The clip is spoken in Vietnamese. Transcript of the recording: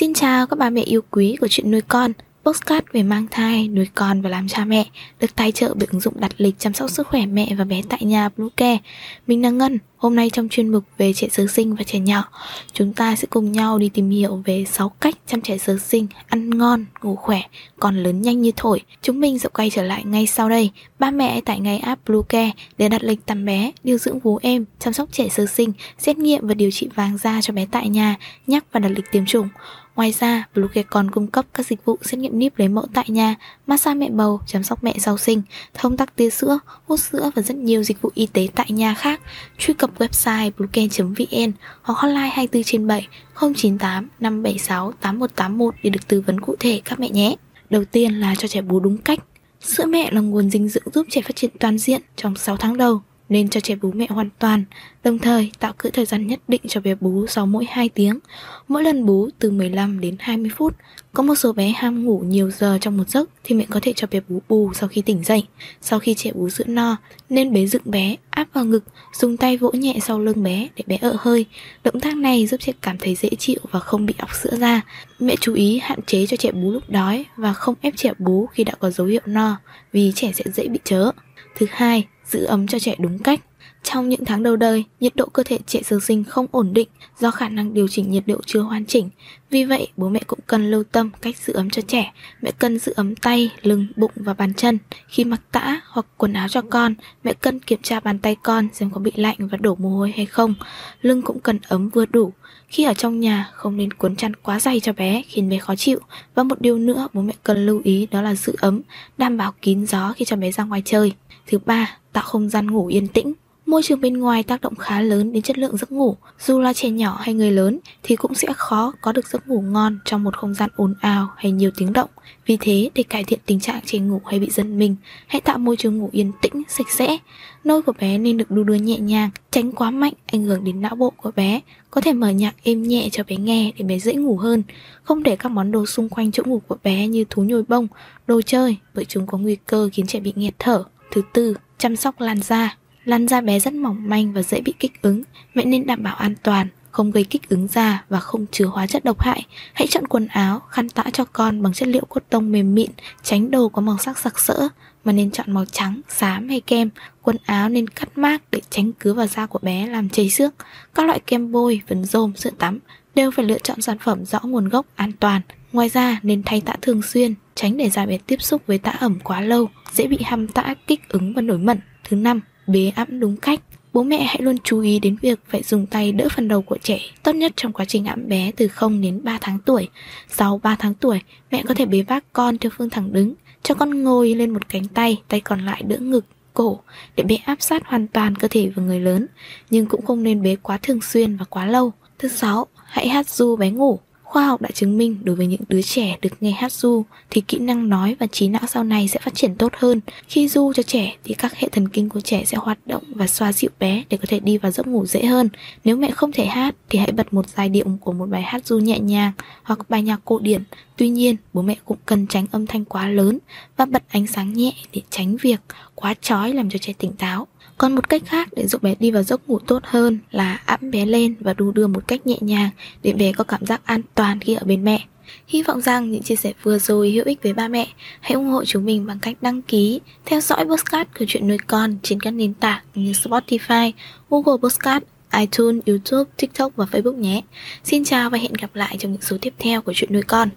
Xin chào các bà mẹ yêu quý của chuyện nuôi con Postcard về mang thai, nuôi con và làm cha mẹ được tài trợ bởi ứng dụng đặt lịch chăm sóc sức khỏe mẹ và bé tại nhà Bluecare. Mình là Ngân, hôm nay trong chuyên mục về trẻ sơ sinh và trẻ nhỏ, chúng ta sẽ cùng nhau đi tìm hiểu về 6 cách chăm trẻ sơ sinh ăn ngon, ngủ khỏe, còn lớn nhanh như thổi. Chúng mình sẽ quay trở lại ngay sau đây. Ba mẹ tại ngay app Bluecare để đặt lịch tắm bé, điều dưỡng vú em, chăm sóc trẻ sơ sinh, xét nghiệm và điều trị vàng da cho bé tại nhà, nhắc và đặt lịch tiêm chủng. Ngoài ra, Bluecare còn cung cấp các dịch vụ xét nghiệm níp lấy mẫu tại nhà, massage mẹ bầu, chăm sóc mẹ sau sinh, thông tắc tia sữa, hút sữa và rất nhiều dịch vụ y tế tại nhà khác. Truy cập website bluecare.vn hoặc hotline 24 trên 7 098 576 8181 để được tư vấn cụ thể các mẹ nhé. Đầu tiên là cho trẻ bú đúng cách. Sữa mẹ là nguồn dinh dưỡng giúp trẻ phát triển toàn diện trong 6 tháng đầu nên cho trẻ bú mẹ hoàn toàn, đồng thời tạo cữ thời gian nhất định cho bé bú sau mỗi 2 tiếng, mỗi lần bú từ 15 đến 20 phút. Có một số bé ham ngủ nhiều giờ trong một giấc thì mẹ có thể cho bé bú bù sau khi tỉnh dậy. Sau khi trẻ bú sữa no, nên bế dựng bé, áp vào ngực, dùng tay vỗ nhẹ sau lưng bé để bé ợ hơi. Động tác này giúp trẻ cảm thấy dễ chịu và không bị ọc sữa ra. Mẹ chú ý hạn chế cho trẻ bú lúc đói và không ép trẻ bú khi đã có dấu hiệu no vì trẻ sẽ dễ bị chớ. Thứ hai, giữ ấm cho trẻ đúng cách. Trong những tháng đầu đời, nhiệt độ cơ thể trẻ sơ sinh không ổn định do khả năng điều chỉnh nhiệt độ chưa hoàn chỉnh. Vì vậy, bố mẹ cũng cần lưu tâm cách giữ ấm cho trẻ. Mẹ cần giữ ấm tay, lưng, bụng và bàn chân. Khi mặc tã hoặc quần áo cho con, mẹ cần kiểm tra bàn tay con xem có bị lạnh và đổ mồ hôi hay không. Lưng cũng cần ấm vừa đủ. Khi ở trong nhà, không nên cuốn chăn quá dày cho bé khiến bé khó chịu. Và một điều nữa bố mẹ cần lưu ý đó là giữ ấm, đảm bảo kín gió khi cho bé ra ngoài chơi. Thứ ba, tạo không gian ngủ yên tĩnh. Môi trường bên ngoài tác động khá lớn đến chất lượng giấc ngủ. Dù là trẻ nhỏ hay người lớn thì cũng sẽ khó có được giấc ngủ ngon trong một không gian ồn ào hay nhiều tiếng động. Vì thế, để cải thiện tình trạng trẻ ngủ hay bị giật mình, hãy tạo môi trường ngủ yên tĩnh, sạch sẽ. Nôi của bé nên được đu đưa nhẹ nhàng, tránh quá mạnh ảnh hưởng đến não bộ của bé. Có thể mở nhạc êm nhẹ cho bé nghe để bé dễ ngủ hơn. Không để các món đồ xung quanh chỗ ngủ của bé như thú nhồi bông, đồ chơi bởi chúng có nguy cơ khiến trẻ bị nghẹt thở. Thứ tư, chăm sóc làn da. Làn da bé rất mỏng manh và dễ bị kích ứng, mẹ nên đảm bảo an toàn, không gây kích ứng da và không chứa hóa chất độc hại. Hãy chọn quần áo, khăn tã cho con bằng chất liệu cốt tông mềm mịn, tránh đồ có màu sắc sặc sỡ, mà nên chọn màu trắng, xám hay kem. Quần áo nên cắt mát để tránh cứa vào da của bé làm chảy xước. Các loại kem bôi, phấn rôm, sữa tắm đều phải lựa chọn sản phẩm rõ nguồn gốc an toàn. Ngoài ra nên thay tã thường xuyên, tránh để da bé tiếp xúc với tã ẩm quá lâu, dễ bị hăm tã, kích ứng và nổi mẩn. Thứ năm, bế ẵm đúng cách. Bố mẹ hãy luôn chú ý đến việc phải dùng tay đỡ phần đầu của trẻ, tốt nhất trong quá trình ẵm bé từ 0 đến 3 tháng tuổi. Sau 3 tháng tuổi, mẹ có thể bế vác con theo phương thẳng đứng, cho con ngồi lên một cánh tay, tay còn lại đỡ ngực, cổ để bé áp sát hoàn toàn cơ thể vào người lớn, nhưng cũng không nên bế quá thường xuyên và quá lâu. Thứ sáu, hãy hát du bé ngủ. Khoa học đã chứng minh đối với những đứa trẻ được nghe hát du thì kỹ năng nói và trí não sau này sẽ phát triển tốt hơn. Khi du cho trẻ thì các hệ thần kinh của trẻ sẽ hoạt động và xoa dịu bé để có thể đi vào giấc ngủ dễ hơn. Nếu mẹ không thể hát thì hãy bật một giai điệu của một bài hát du nhẹ nhàng hoặc bài nhạc cổ điển. Tuy nhiên, bố mẹ cũng cần tránh âm thanh quá lớn và bật ánh sáng nhẹ để tránh việc quá chói làm cho trẻ tỉnh táo. Còn một cách khác để giúp bé đi vào giấc ngủ tốt hơn là ẵm bé lên và đu đưa một cách nhẹ nhàng để bé có cảm giác an toàn khi ở bên mẹ. Hy vọng rằng những chia sẻ vừa rồi hữu ích với ba mẹ. Hãy ủng hộ chúng mình bằng cách đăng ký, theo dõi podcast của chuyện nuôi con trên các nền tảng như Spotify, Google Podcast, iTunes, YouTube, TikTok và Facebook nhé. Xin chào và hẹn gặp lại trong những số tiếp theo của chuyện nuôi con.